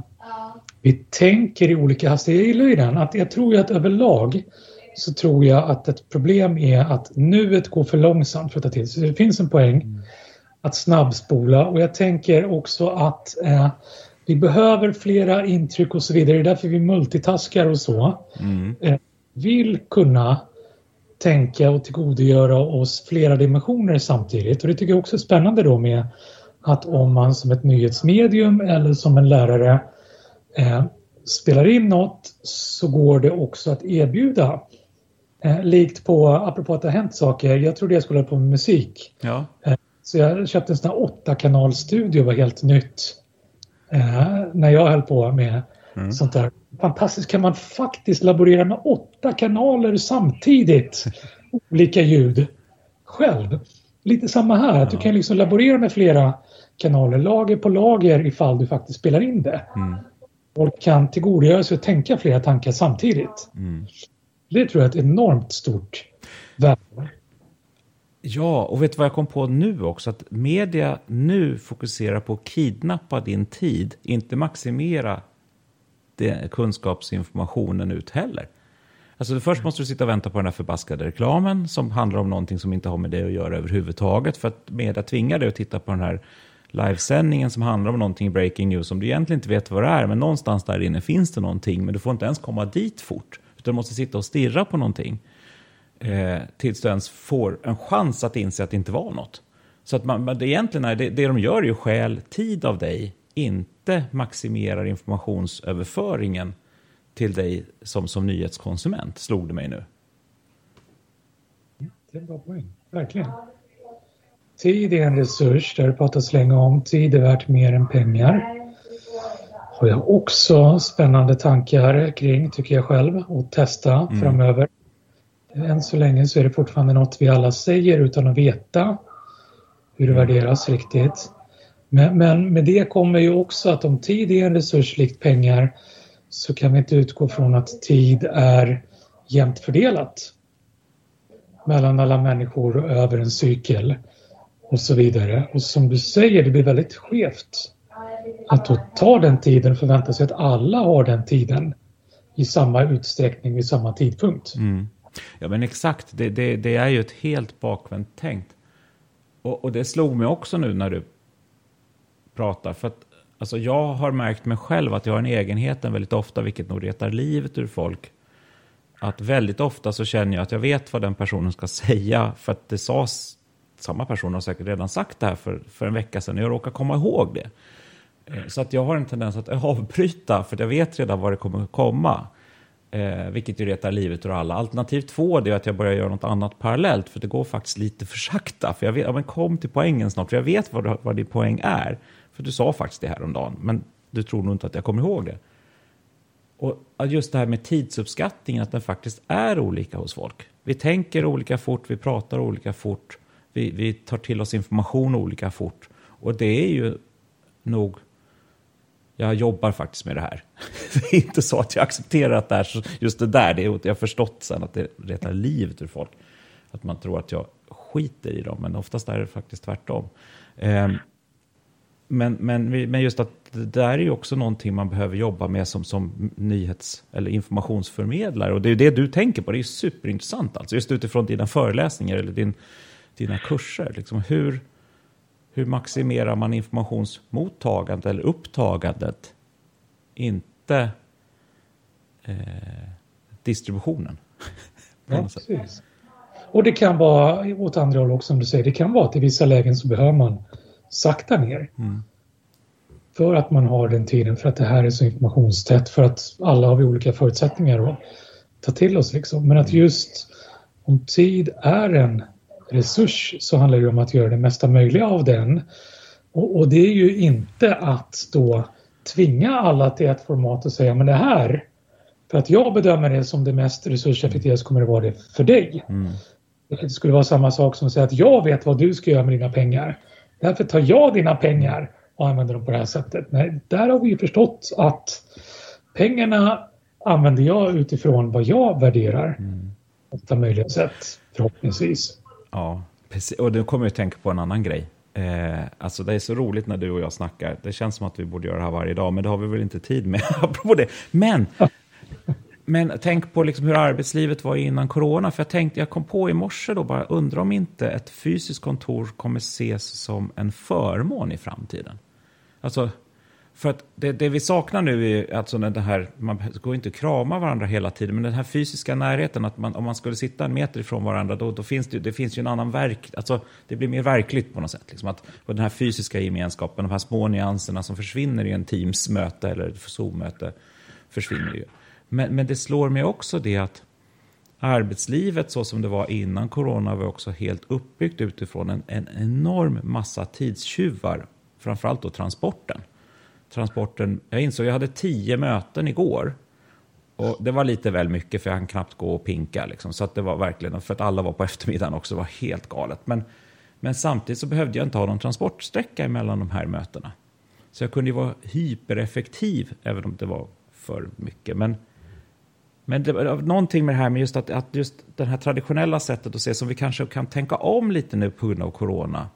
vi tänker i olika hastigheter. Jag gillar ju den. Att jag tror ju att överlag så tror jag att ett problem är att nuet går för långsamt för att ta till Så det finns en poäng mm. Att snabbspola och jag tänker också att eh, vi behöver flera intryck och så vidare. Det är därför vi multitaskar och så. Mm. Eh, vill kunna tänka och tillgodogöra oss flera dimensioner samtidigt. Och det tycker jag också är spännande då med att om man som ett nyhetsmedium eller som en lärare eh, spelar in något så går det också att erbjuda. Eh, likt på, apropå att det har hänt saker, jag trodde jag skulle hålla på med musik. Ja. Eh, så jag köpte en sån här åtta kanalstudio, var helt nytt. Eh, när jag höll på med mm. sånt där. Fantastiskt, kan man faktiskt laborera med åtta kanaler samtidigt? Olika ljud själv. Lite samma här, att du kan liksom laborera med flera kanaler, lager på lager ifall du faktiskt spelar in det. Mm. Folk kan tillgodogöra sig och tänka flera tankar samtidigt. Mm. Det tror jag är ett enormt stort värde. Ja, och vet du vad jag kom på nu också? Att media nu fokuserar på att kidnappa din tid, inte maximera kunskapsinformationen ut heller. Alltså först måste du sitta och vänta på den här förbaskade reklamen som handlar om någonting som inte har med det att göra överhuvudtaget. För att media tvingar dig att titta på den här livesändningen som handlar om någonting breaking news som du egentligen inte vet vad det är. Men någonstans där inne finns det någonting, men du får inte ens komma dit fort. Utan du måste sitta och stirra på någonting eh, tills du ens får en chans att inse att det inte var något. Så att man, det egentligen är, det, det de gör är ju skäl tid av dig, inte maximerar informationsöverföringen till dig som, som nyhetskonsument, slog det mig nu. Det är en bra poäng, verkligen. Tid är en resurs, det har pratats länge om. Tid är värt mer än pengar. Har jag också spännande tankar kring, tycker jag själv, att testa mm. framöver. Än så länge så är det fortfarande något vi alla säger utan att veta hur det värderas riktigt. Men, men med det kommer ju också att om tid är en resurs likt pengar så kan vi inte utgå från att tid är jämnt fördelat mellan alla människor över en cykel och så vidare. Och som du säger, det blir väldigt skevt att då ta den tiden och förvänta sig att alla har den tiden i samma utsträckning vid samma tidpunkt. Mm. Ja men exakt, det, det, det, är ju ett helt bakvänt tänkt. Och, och, det slog mig också nu när du pratar, för att alltså, jag har märkt mig själv att jag har en egenheten väldigt ofta, vilket nog retar livet ur folk, att väldigt ofta så känner jag att jag vet vad den personen ska säga, för att det sades, samma person har säkert redan sagt det här för, för en vecka sedan, och jag råkar komma ihåg det. Eh, så att jag har en tendens att avbryta, för jag vet redan vad det kommer att komma. Eh, vilket ju retar livet ur alla. Alternativ två det är att jag börjar göra något annat parallellt, för det går faktiskt lite för sakta. För jag vet, ja, men kom till poängen snart, för jag vet vad, vad din poäng är. För du sa faktiskt det här om dagen, men du tror nog inte att jag kommer ihåg det. Och just det här med tidsuppskattningen, att den faktiskt är olika hos folk. Vi tänker olika fort, vi pratar olika fort, vi, vi tar till oss information olika fort. Och det är ju nog jag jobbar faktiskt med det här. Det är inte så att jag accepterar att det är just det där, det är, jag har förstått sen att det retar livet ur folk. Att man tror att jag skiter i dem, men oftast är det faktiskt tvärtom. Ehm, men, men, men just att det där är ju också någonting man behöver jobba med som, som nyhets eller informationsförmedlare. Och det är ju det du tänker på, det är ju superintressant alltså. Just utifrån dina föreläsningar eller din, dina kurser. Liksom hur, hur maximerar man informationsmottagandet eller upptagandet? Inte eh, distributionen. ja, precis. Och det kan vara åt andra håll också som du säger. Det kan vara att i vissa lägen så behöver man sakta ner. Mm. för att man har den tiden, för att det här är så informationstätt, för att alla har vi olika förutsättningar att ta till oss. Liksom. Men att just om tid är en resurs så handlar det om att göra det mesta möjliga av den. Och, och, det är ju inte att då tvinga alla till ett format och säga men det här, för att jag bedömer det som det mest resurseffektiva så kommer det vara det för dig. Mm. Det skulle vara samma sak som att säga att jag vet vad du ska göra med dina pengar. Därför tar jag dina pengar och använder dem på det här sättet. Nej, där har vi ju förstått att pengarna använder jag utifrån vad jag värderar. Mm. På möjliga sätt, förhoppningsvis. Ja, precis. Och då kommer jag att tänka på en annan grej. Eh, alltså det är så roligt när du och jag snackar. Det känns som att vi borde göra det här varje dag, men det har vi väl inte tid med. apropå det. Men, men tänk på liksom hur arbetslivet var innan corona. För jag tänkte, jag kom på i morse då bara, undrar om inte ett fysiskt kontor kommer ses som en förmån i framtiden. Alltså, för att det, det, vi saknar nu är alltså det här, man går inte att krama varandra hela tiden, men den här fysiska närheten, att man, om man skulle sitta en meter ifrån varandra, då, då finns det, det finns ju en annan verk, alltså det blir mer verkligt på något sätt. Liksom att, och den här fysiska gemenskapen, de här små nyanserna som försvinner i en Teams-möte eller Zoom-möte, försvinner ju. Men, men det slår mig också det att arbetslivet så som det var innan corona var också helt uppbyggt utifrån en, en enorm massa tidstjuvar, framförallt då transporten transporten. Jag insåg jag hade tio möten igår. Och det var lite väl mycket för jag hann knappt gå och pinka. Liksom. Så att det var verkligen, för att alla var på eftermiddagen också, det var helt galet. Men, men samtidigt så behövde jag inte ha någon transportsträcka emellan de här mötena. Så jag kunde ju vara hypereffektiv, även om det var för mycket. Men, men det var någonting med det här med just att, att just det här traditionella sättet att se som vi kanske kan tänka om lite nu på grund av corona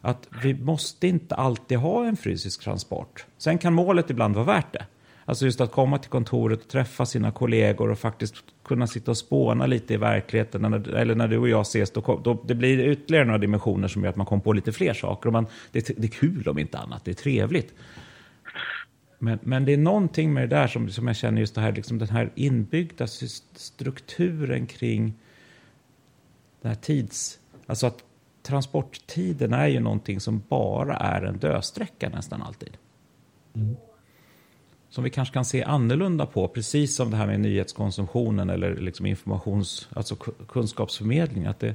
att vi måste inte alltid ha en fysisk transport. Sen kan målet ibland vara värt det. Alltså just att komma till kontoret och träffa sina kollegor och faktiskt kunna sitta och spåna lite i verkligheten. Eller när du och jag ses, då, då det blir ytterligare några dimensioner som gör att man kommer på lite fler saker. Och man, det, det är kul om inte annat, det är trevligt. Men, men det är någonting med det där som, som jag känner just det här, liksom den här inbyggda strukturen kring den här tids... Alltså att transporttiden är ju någonting som bara är en dödsträcka nästan alltid. Mm. Som vi kanske kan se annorlunda på, precis som det här med nyhetskonsumtionen eller liksom informations, alltså kunskapsförmedling. Att det,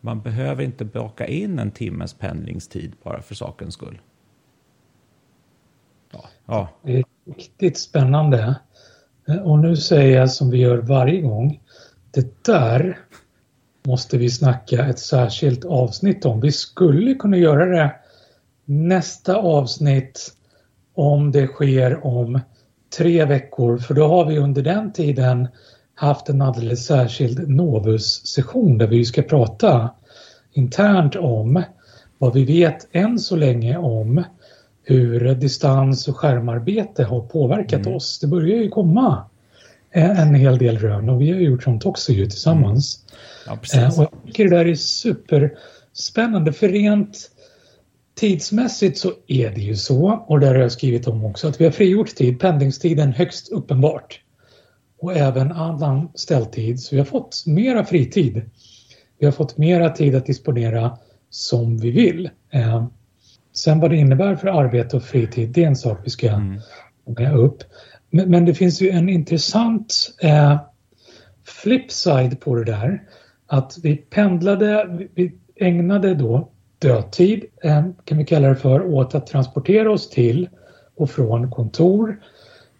man behöver inte baka in en timmes pendlingstid bara för sakens skull. Ja. ja. Det är riktigt spännande. Och nu säger jag som vi gör varje gång. Det där måste vi snacka ett särskilt avsnitt om. Vi skulle kunna göra det nästa avsnitt om det sker om tre veckor för då har vi under den tiden haft en alldeles särskild Novus-session där vi ska prata internt om vad vi vet än så länge om hur distans och skärmarbete har påverkat mm. oss. Det börjar ju komma en hel del rön och vi har gjort sånt också ju tillsammans. Ja, precis. Och jag tycker det där är superspännande för rent tidsmässigt så är det ju så, och där har jag skrivit om också, att vi har frigjort tid, pendlingstiden högst uppenbart. Och även annan ställtid, så vi har fått mera fritid. Vi har fått mera tid att disponera som vi vill. Eh, sen vad det innebär för arbete och fritid, det är en sak vi ska mm. upp. Men, men, det finns ju en intressant eh, flipside på det där att vi pendlade, vi ägnade då dödtid, eh, kan vi kalla det för, åt att transportera oss till och från kontor.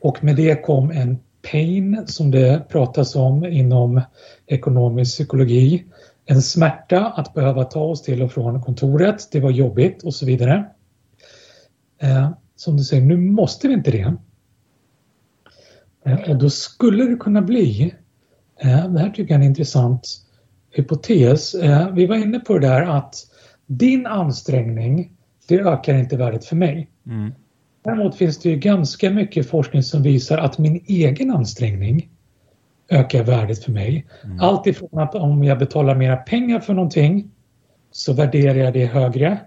Och med det kom en pain som det pratas om inom ekonomisk psykologi. En smärta att behöva ta oss till och från kontoret, det var jobbigt och så vidare. Eh, som du säger, nu måste vi inte det. Eh, och då skulle det kunna bli, det här tycker jag är en intressant hypotes. Eh, vi var inne på det där att din ansträngning, det ökar inte värdet för mig. Mm. Däremot finns det ju ganska mycket forskning som visar att min egen ansträngning ökar värdet för mig. Mm. Allt ifrån att om jag betalar mera pengar för någonting så värderar jag det högre.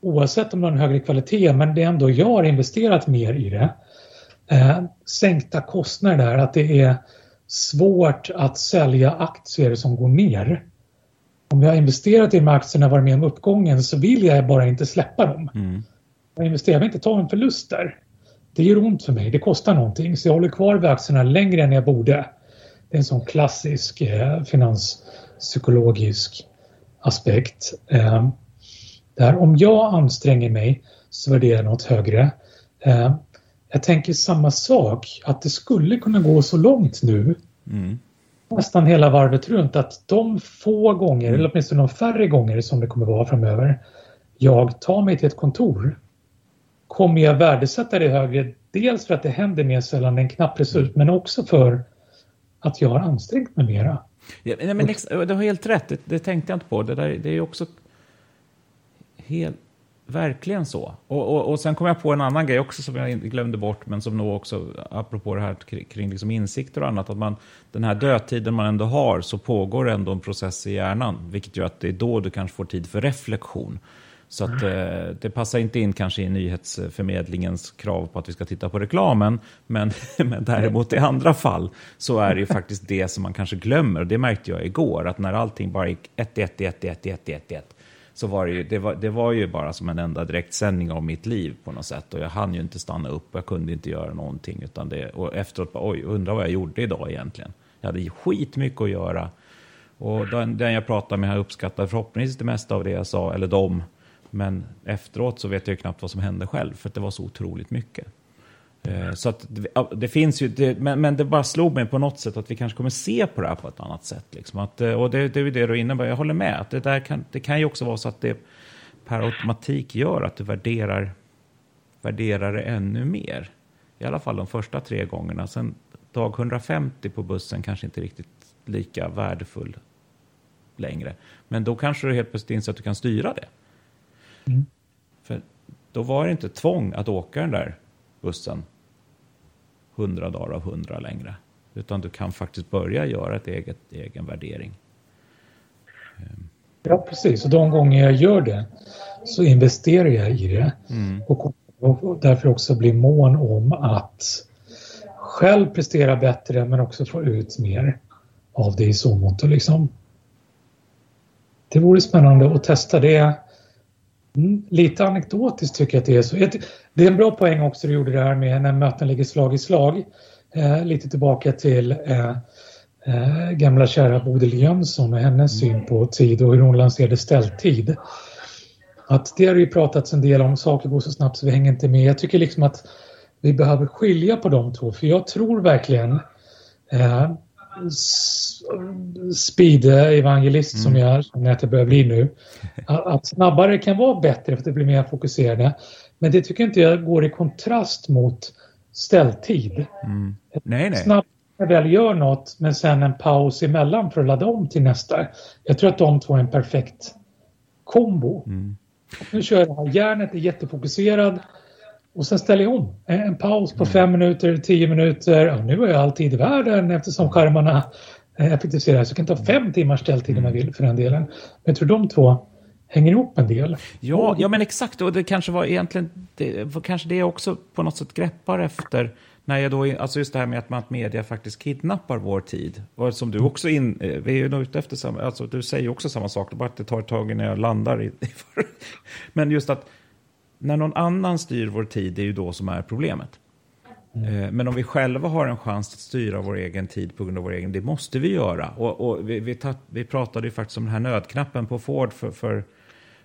Oavsett om det har en högre kvalitet, men det är ändå jag har investerat mer i det. Eh, sänkta kostnader där, att det är svårt att sälja aktier som går ner. Om jag har investerat i de aktierna och varit med om uppgången så vill jag bara inte släppa dem. Mm. jag investerar, jag vill inte ta en förlust där. Det gör ont för mig, det kostar någonting så jag håller kvar vid aktierna längre än jag borde. Det är en sån klassisk eh, finanspsykologisk aspekt. Eh, där om jag anstränger mig så värderar jag något högre. Eh, jag tänker samma sak, att det skulle kunna gå så långt nu mm. nästan hela varvet runt att de få gånger, mm. eller åtminstone de färre gånger som det kommer vara framöver, jag tar mig till ett kontor kommer jag värdesätta det högre. Dels för att det händer mer sällan en knapp resurs men också för att jag har ansträngt mig mera. Ja, nej, men du har helt rätt, det, det, tänkte jag inte på. Det, där, det är också helt, verkligen så. Och, och, och sen kom jag på en annan grej också som jag glömde bort, men som nog också, apropå det här kring, liksom insikter och annat, att man, den här dödtiden man ändå har, så pågår ändå en process i hjärnan, vilket gör att det är då du kanske får tid för reflektion. Så att, eh, det passar inte in kanske i nyhetsförmedlingens krav på att vi ska titta på reklamen. Men, men däremot i andra fall så är det ju faktiskt det som man kanske glömmer. Och det märkte jag igår, att när allting bara gick 1, 1, 1, 1, 1, 1, 1, så var det, ju, det, var, det var ju bara som en enda direktsändning av mitt liv på något sätt. Och jag hann ju inte stanna upp, jag kunde inte göra någonting. Utan det, och efteråt, bara, oj, undrar vad jag gjorde idag egentligen. Jag hade skitmycket att göra. Och den, den jag pratade med uppskattade förhoppningsvis det mesta av det jag sa, eller dem, Men efteråt så vet jag knappt vad som hände själv, för det var så otroligt mycket. Eh, så att det, det finns ju, det, men, men, det bara slog mig på något sätt att vi kanske kommer se på det här på ett annat sätt. Liksom. Att, eh, och det, det är ju det du innebär, jag håller med. Att det, där kan, det kan ju också vara så att det per automatik gör att du värderar, värderar det ännu mer. I alla fall de första tre gångerna. Sen dag 150 på bussen kanske inte riktigt lika värdefull längre. Men då kanske du helt plötsligt inser att du kan styra det. Mm. För då var det inte tvång att åka den där bussen 100 dagar av 100 längre. Utan du kan faktiskt börja göra ett eget egen värdering. Ja, precis. Och de gånger jag gör det så investerar jag i det. Mm. Och, och därför också blir mån om att själv prestera bättre men också få ut mer av det i så mått. Liksom. Det vore spännande att testa det Mm, lite anekdotiskt tycker jag att det är så. Det är en bra poäng också du gjorde det här med när möten ligger slag i slag. Eh, lite tillbaka till eh, eh, gamla kära Bodil Jönsson och hennes syn på tid och hur hon lanserade ställtid. Att det har ju pratats en del om, saker går så snabbt så vi hänger inte med. Jag tycker liksom att vi behöver skilja på de två för jag tror verkligen eh, speed-evangelist mm. som jag känner att jag börjar bli nu. Att snabbare kan vara bättre för att det blir mer fokuserade. Men det tycker inte jag går i kontrast mot ställtid. Mm. Nej, nej. Snabbt när väl gör något men sen en paus emellan för att ladda om till nästa. Jag tror att de två är en perfekt kombo. Mm. Nu kör jag det här, hjärnet är jättefokuserad och sen ställer jag om. En paus på fem minuter, tio minuter. Ja, nu har jag all tid i världen eftersom skärmarna effektiviseras. Så jag kan ta fem timmars ställtid om jag vill för den delen. Men jag tror de två hänger ihop en del. Ja, ja men exakt. Och det kanske var egentligen, det, kanske det också på något sätt greppar efter när jag då, alltså just det här med att, man, att media faktiskt kidnappar vår tid. Och som du också in, eh, vi är ju ute efter samma, alltså du säger också samma sak, bara att det tar ett tag innan jag landar i, Men just att när någon annan styr vår tid, det är ju då som är problemet. Mm. Men om vi själva har en chans att styra vår egen tid på grund av vår egen, det måste vi göra. Och, och vi, vi, tatt, vi, pratade ju faktiskt om den här nödknappen på Ford, för, för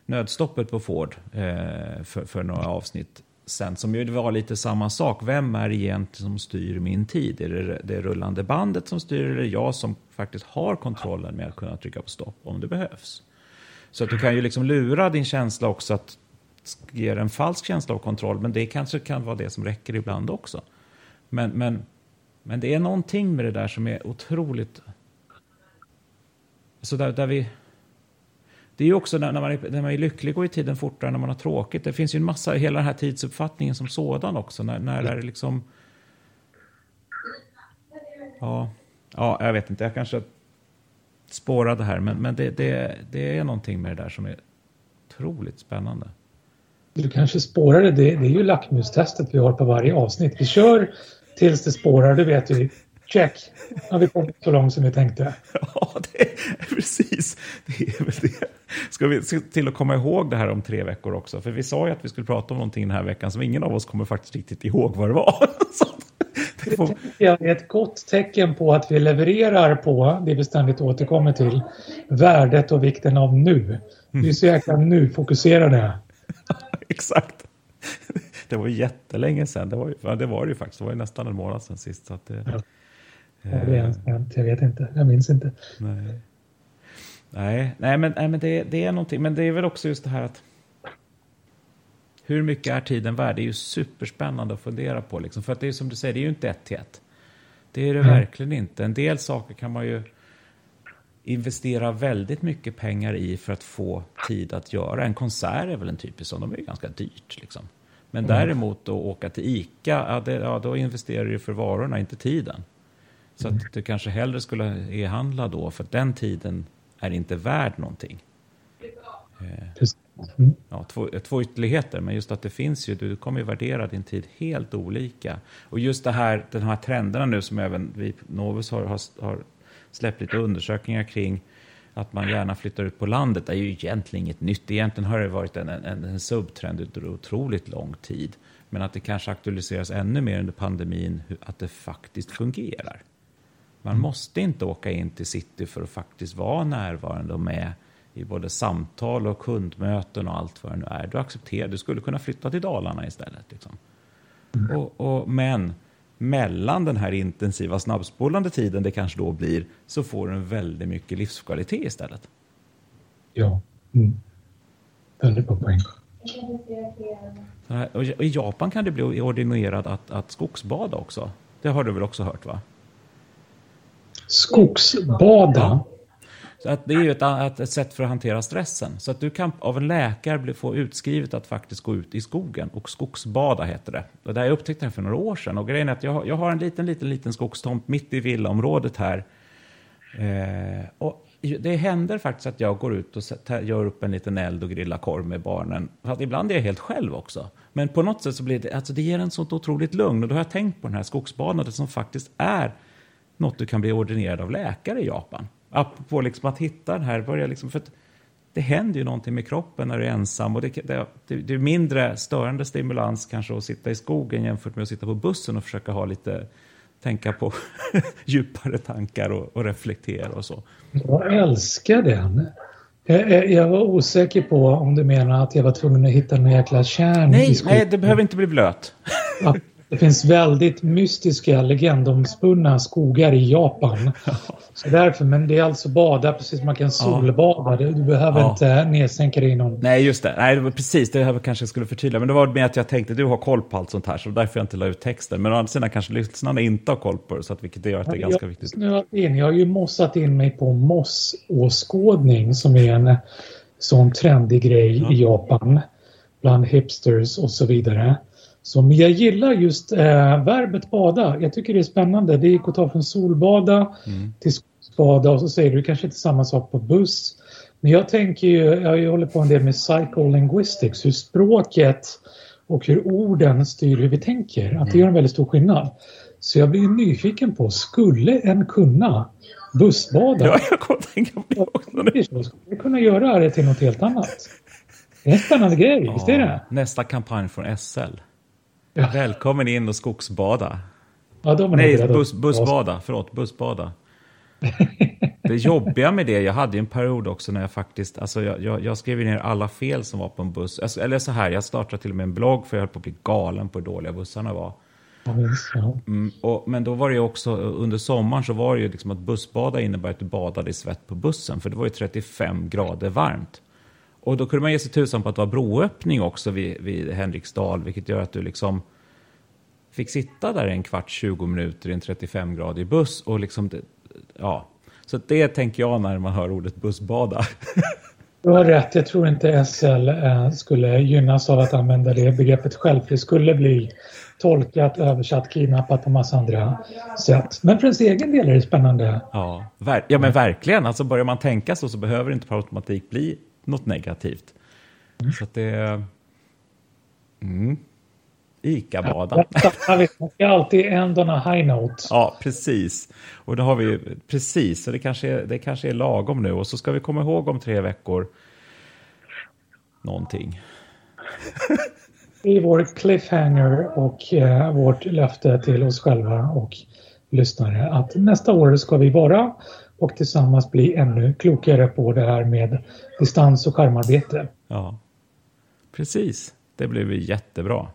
nödstoppet på Ford, eh, för, för, några avsnitt sen, som ju var lite samma sak. Vem är det egentligen som styr min tid? Är det det rullande bandet som styr eller jag som faktiskt har kontrollen med att kunna trycka på stopp om det behövs? Så att du kan ju liksom lura din känsla också att ger en falsk känsla av kontroll, men det kanske kan vara det som räcker ibland också. Men, men, men det är någonting med det där som är otroligt... Så där, där vi... Det är ju också när, när, man är, när man är lycklig går ju tiden fortare när man har tråkigt. Det finns ju en massa, hela den här tidsuppfattningen som sådan också. När, när är det liksom... Ja, ja, jag vet inte, jag kanske spårade här, men, men det, det, det är någonting med det där som är otroligt spännande du kanske spårar det. Det är ju lackmustestet vi har på varje avsnitt. Vi kör tills det spårar, det vet vi. check. Har vi kommit så långt som vi tänkte. Ja, det är, precis. Det är väl det. Ska vi se till att komma ihåg det här om tre veckor också? För vi sa ju att vi skulle prata om någonting den här veckan som ingen av oss kommer faktiskt riktigt ihåg vad det var. Det får... är ett gott tecken på att vi levererar på det vi ständigt återkommer till. Värdet och vikten av nu. Vi är så jäkla nu-fokuserade. Exakt. Det var jättelänge sedan. Det var, ju, det var det ju faktiskt. Det var ju nästan en månad sedan sist. Så det, ja. Ja, det är jag vet inte. Jag minns inte. Nej, nej, nej men, nej, men det, det är någonting. Men det är väl också just det här att hur mycket är tiden värd? Det är ju superspännande att fundera på. Liksom. För att det är som du säger, det är ju inte ett till ett. Det är det mm. verkligen inte. En del saker kan man ju investera väldigt mycket pengar i för att få tid att göra. En konsert är väl en typisk sån, de är ju ganska dyrt. Liksom. Men mm. däremot att åka till ICA, ja, det, ja, då investerar du för varorna, inte tiden. Så att du kanske hellre skulle e-handla då, för den tiden är inte värd någonting. Mm. Ja, två, två ytterligheter, men just att det finns ju, du kommer ju värdera din tid helt olika. Och just det här, den här trenderna nu som även vi på Novus har, har, har släppt lite undersökningar kring, att man gärna flyttar ut på landet, är ju egentligen inget nytt. Egentligen har det varit en, en, en subtrend under otroligt lång tid. Men att det kanske aktualiseras ännu mer under pandemin, att det faktiskt fungerar. Man mm. måste inte åka in till city för att faktiskt vara närvarande och med i både samtal och kundmöten och allt vad det nu är. Du accepterar, du skulle kunna flytta till Dalarna istället. Liksom. Mm. Och, och, men mellan den här intensiva snabbspolande tiden det kanske då blir så får du en väldigt mycket livskvalitet istället. Ja, mm. väldigt bra poäng. Och I Japan kan det bli ordinerad att, att skogsbada också. Det har du väl också hört va? Skogsbada? Så att det är ju ett, ett, sätt för att hantera stressen. Så att du kan av en läkare bli, få utskrivet att faktiskt gå ut i skogen och skogsbada heter det. Och det här jag upptäckte det för några år sedan. Och grejen är att jag, jag har en liten, liten, liten skogstomt mitt i villaområdet här. Eh, och det händer faktiskt att jag går ut och gör upp en liten eld och grillar korv med barnen. Att ibland är jag helt själv också. Men på något sätt så blir det, alltså det ger en sånt otroligt lugn. Och då har jag tänkt på den här skogsbanan som faktiskt är något du kan bli ordinerad av läkare i Japan. Apropå liksom att hitta den här, börja liksom, för det händer ju någonting med kroppen när du är ensam och det, det, det, är mindre störande stimulans kanske att sitta i skogen jämfört med att sitta på bussen och försöka ha lite, tänka på djupare tankar och, och, reflektera och så. Jag älskar den. Jag, jag, var osäker på om du menar att jag var tvungen att hitta en jäkla kärn nej, i skogen. Nej, det behöver inte bli blöt. Det finns väldigt mystiska legendomspunna skogar i Japan. Så därför, men det är alltså bada precis som man kan solbada. Du behöver ja. inte nedsänka dig i någon... Nej, just det. Nej, det var precis det jag kanske skulle förtydliga. Men det var med att jag tänkte att du har koll på allt sånt här, så därför jag inte la ut texten. Men å andra sidan kanske lyssnarna inte har koll på det, så att, vilket gör att det är ja, ganska viktigt. In. Jag har ju mossat in mig på mossåskådning som är en sån trendig grej ja. i Japan bland hipsters och så vidare. Så, men jag gillar just eh, verbet bada. Jag tycker det är spännande. Det gick att ta från solbada mm. till skogsbada och så säger du kanske inte samma sak på buss. Men jag tänker ju, jag håller på en del med psycholinguistics, hur språket och hur orden styr hur vi tänker. Att det gör en väldigt stor skillnad. Så jag blir nyfiken på, skulle en kunna bussbada? Ja, jag kommer tänka på det också. Skulle kunna göra det till något helt annat? Det är en spännande grej, ja, visst är det? Nästa kampanj från SL. Ja. Välkommen in och skogsbada. Ja, Nej, bus, bussbada. Förlåt, bussbada. det jobbiga med det, jag hade en period också när jag faktiskt, alltså jag, jag, jag skrev ner alla fel som var på en buss. Alltså, eller så här, jag startade till och med en blogg för jag höll på att bli galen på hur dåliga bussarna var. Mm, och, men då var det ju också, under sommaren så var det ju liksom att bussbada innebär att du badade i svett på bussen, för det var ju 35 grader varmt. Och då kunde man ge sig tusan på att det var broöppning också vid, vid Henriksdal, vilket gör att du liksom fick sitta där en kvart, 20 minuter i en 35-gradig buss och liksom, ja. Så det tänker jag när man hör ordet bussbada. Du har rätt, jag tror inte SL eh, skulle gynnas av att använda det begreppet själv, det skulle bli tolkat, översatt, kidnappat på massa andra sätt. Men för ens egen del är det spännande. Ja, ja men verkligen. Alltså börjar man tänka så så behöver det inte per automatik bli något negativt. Mm. Så att det... Mm. Ica-bada. Ja, man ska alltid end on a high note. Ja, precis. Och det har vi precis. Så det kanske, är, det kanske är lagom nu. Och så ska vi komma ihåg om tre veckor någonting. I vår cliffhanger och eh, vårt löfte till oss själva och lyssnare att nästa år ska vi vara och tillsammans bli ännu klokare på det här med distans och skärmarbete. Ja, precis. Det blir jättebra.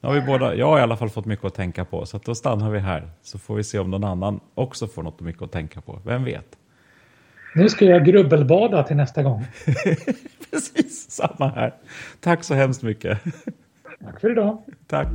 Nu har vi båda, jag har i alla fall fått mycket att tänka på, så då stannar vi här. Så får vi se om någon annan också får något mycket att tänka på. Vem vet? Nu ska jag grubbelbada till nästa gång. Precis, samma här. Tack så hemskt mycket. Tack för idag. Tack.